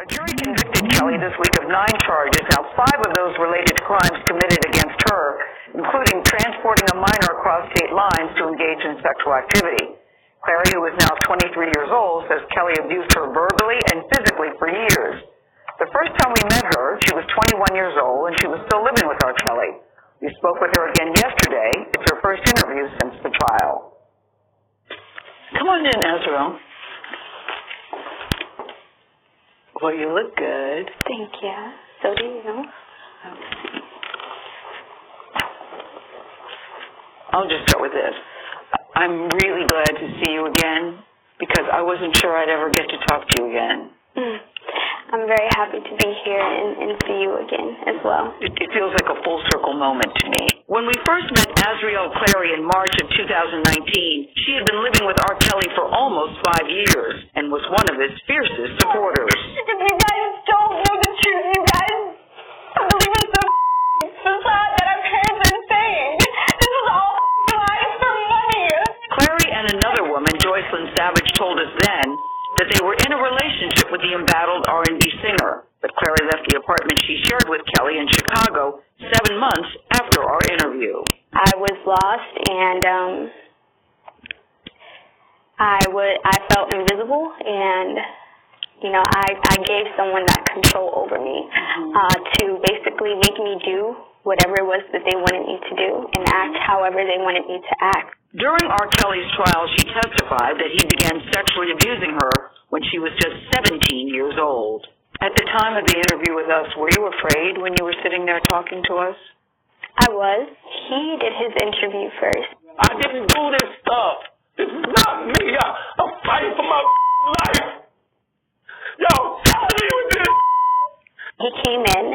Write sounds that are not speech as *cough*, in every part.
A jury convicted Kelly this week of nine charges. Now, five of those related to crimes committed against her, including transporting a minor across state lines to engage in sexual activity. Clary, who is now 23 years old, says Kelly abused her verbally and physically for years. The first time we met her, she was 21 years old and she was still living with R. Kelly. We spoke with her again yesterday. It's her first interview since the trial. Come on in, Ezra. Well, you look good. Thank you. So do you. I'll just start with this. I'm really glad to see you again because I wasn't sure I'd ever get to talk to you again. Mm. I'm very happy to be here and, and see you again as well. It, it feels like a full circle moment to me. When we first met Azriel Clary in March of 2019, she had been living with R. Kelly for almost five years and was one of his fiercest supporters. If you guys don't know the truth, you guys believe it's so that our parents are insane. This is all lies for money. Clary and another woman, Joycelyn Savage, told us then that they were in a relationship with the embattled R&B singer. But Clary left the apartment she shared with Kelly in Chicago seven months after our interview. I was lost and um I would I felt invisible and you know I I gave someone that control over me uh to basically make me do whatever it was that they wanted me to do and act however they wanted me to act. During R. Kelly's trial, she testified that he began sexually abusing her when she was just 17 years old. At the time of the interview with us, were you afraid when you were sitting there talking to us? I was. He did his interview first. I didn't do this stuff. This is not me. I, I'm fighting for my life. Yo, tell me with this. He came in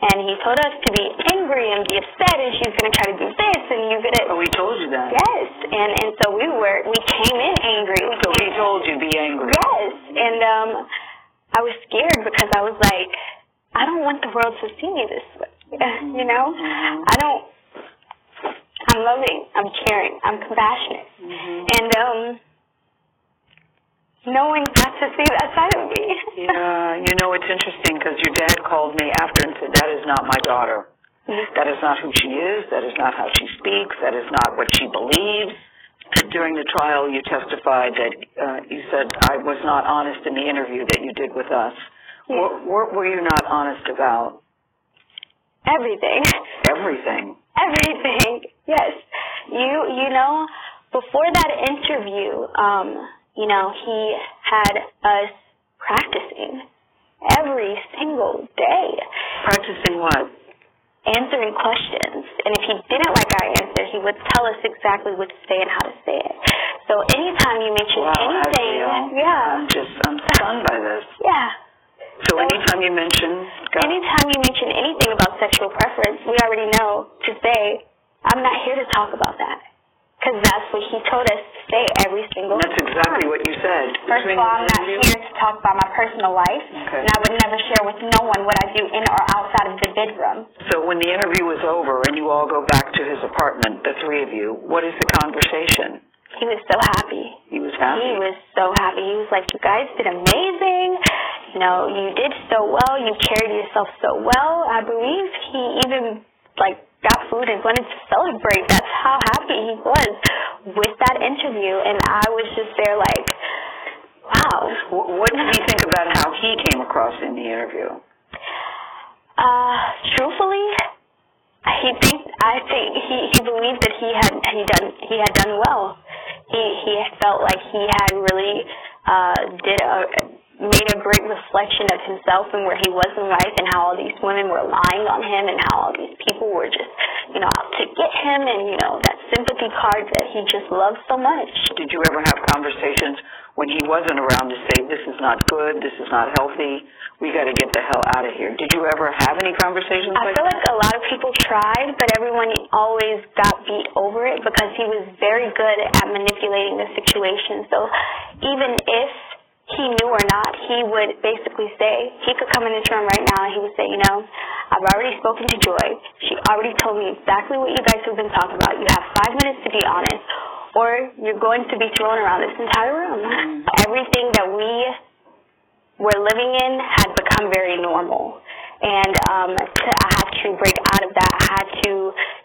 and he told us to be angry and be upset and she's gonna try to do this and you're gonna Oh, he told you that? Yes. And and so we were we came in angry. So he told you be angry? Yes. And um I was scared because I was like, I don't want the world to see me this way. *laughs* You know? Mhm. I don't I'm loving, I'm caring, I'm compassionate. Mm-hmm. And um no one got to see that side of me. *laughs* Yeah, you know, it's interesting because your dad called me after and said, that is not my daughter. That is not who she is. That is not how she speaks. That is not what she believes. During the trial, you testified that uh, you said I was not honest in the interview that you did with us. What, what were you not honest about? Everything. Everything. Everything. Yes. You you know, before that interview, um, you know, he had us practicing every single day, Practicing what? answering questions. And if he didn't like our answer, he would tell us exactly what to say and how to say it. So anytime you mention Wow, anything, yeah, I'm just, I'm stunned by this. yeah. So anytime you mention, Anytime you mention anything about sexual preference, we already know to say, I'm not here to talk about that. Because that's what he told us to say every single day. that's exactly time. what you said. First of all, I'm not here to talk about my personal life, Okay. and I would never share with no one what I do in or outside of the bedroom. So when the interview was over and you all go back to his apartment, the three of you, what is the conversation? He was so happy. He was happy. He was so happy. He was like, "You guys did amazing. You know, you did so well. You carried yourself so well." I believe he even like got food and wanted to celebrate. That's how happy he was with that interview, and I was just there like, "Wow." What did you think about how he came across in the interview? Uh, truthfully, he think I think he he believed that he had he done he had done well. He he felt like he had really uh did a made a great reflection of himself and where he was in life and how all these women were lying on him and how all these people were just you know out to get him and you know that sympathy card that he just loved so much. Did you ever have conversations when he wasn't around to say, this is not good, this is not healthy, we got to get the hell out of here? Did you ever have any conversations I like feel that? like a lot of people tried, but everyone always got beat over it because he was very good at manipulating the situation. So even if he knew or not, he would basically say, he could come in this room right now and he would say, you know, I've already spoken to Joy. She already told me exactly what you guys have been talking about. You have five minutes to be honest, or you're going to be thrown around this entire room. Everything that we were living in had become very normal. And um, to, I had to break out of that. I had to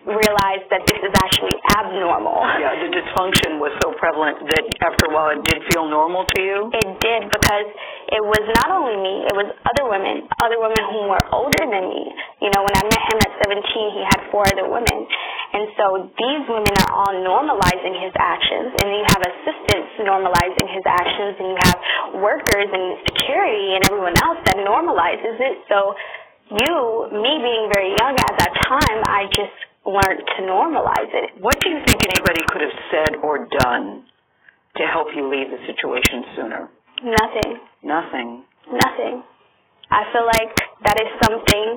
realize that this is actually abnormal. Yeah, the dysfunction was so prevalent that after a while it did feel normal to you? It did because it was not only me, it was other women, other women who were older than me. You know, when I met him at 17, he had four other women. And so these women are all normalizing his actions, and you have assistants normalizing his actions, and you have workers and security and everyone else that normalizes it. So you, me being very young at that time, I just learned to normalize it. What do you think anybody could have said or done to help you leave the situation sooner? Nothing. Nothing. Nothing. I feel like that is something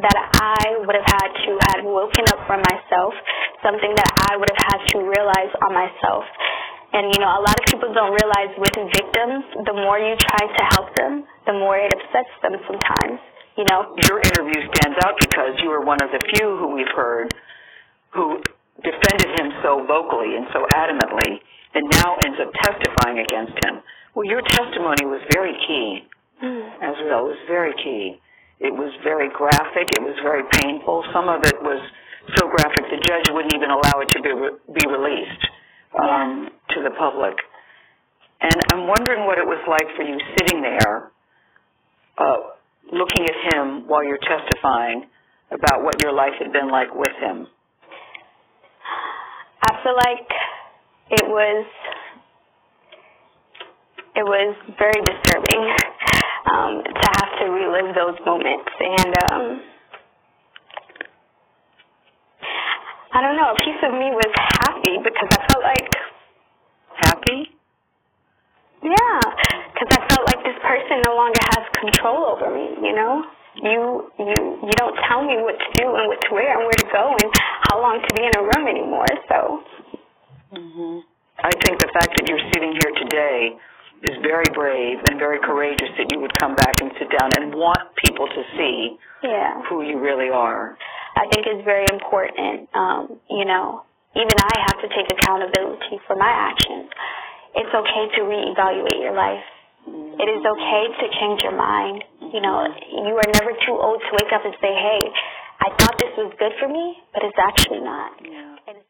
that I would have had to have woken up for myself, something that I would have had to realize on myself. And you know, a lot of people don't realize with victims, the more you try to help them, the more it upsets them sometimes you know. Your interview stands out because you were one of the few who we've heard who defended him so vocally and so adamantly and now ends up testifying against him. Well, your testimony was very key, mm. Azriel. It was very key. It was very graphic. It was very painful. Some of it was so graphic the judge wouldn't even allow it to be re- be released um, yeah. to the public. And I'm wondering what it was like for you sitting there, uh, looking at him while you're testifying about what your life had been like with him? Feel like it was it was very disturbing um, to have to relive those moments, and um, I don't know. A piece of me was happy because I felt like happy. Yeah, because I felt like this person no longer has control over me. You know, you you you don't tell me what to do and what to wear and where to go and how long to be in a room anymore. So. Mhm. I think the fact that you're sitting here today is very brave and very courageous that you would come back and sit down and want people to see yeah. who you really are. I think it's very important. Um, you know, even I have to take accountability for my actions it's okay to reevaluate your life. It is okay to change your mind. You know, you are never too old to wake up and say, hey, I thought this was good for me, but it's actually not.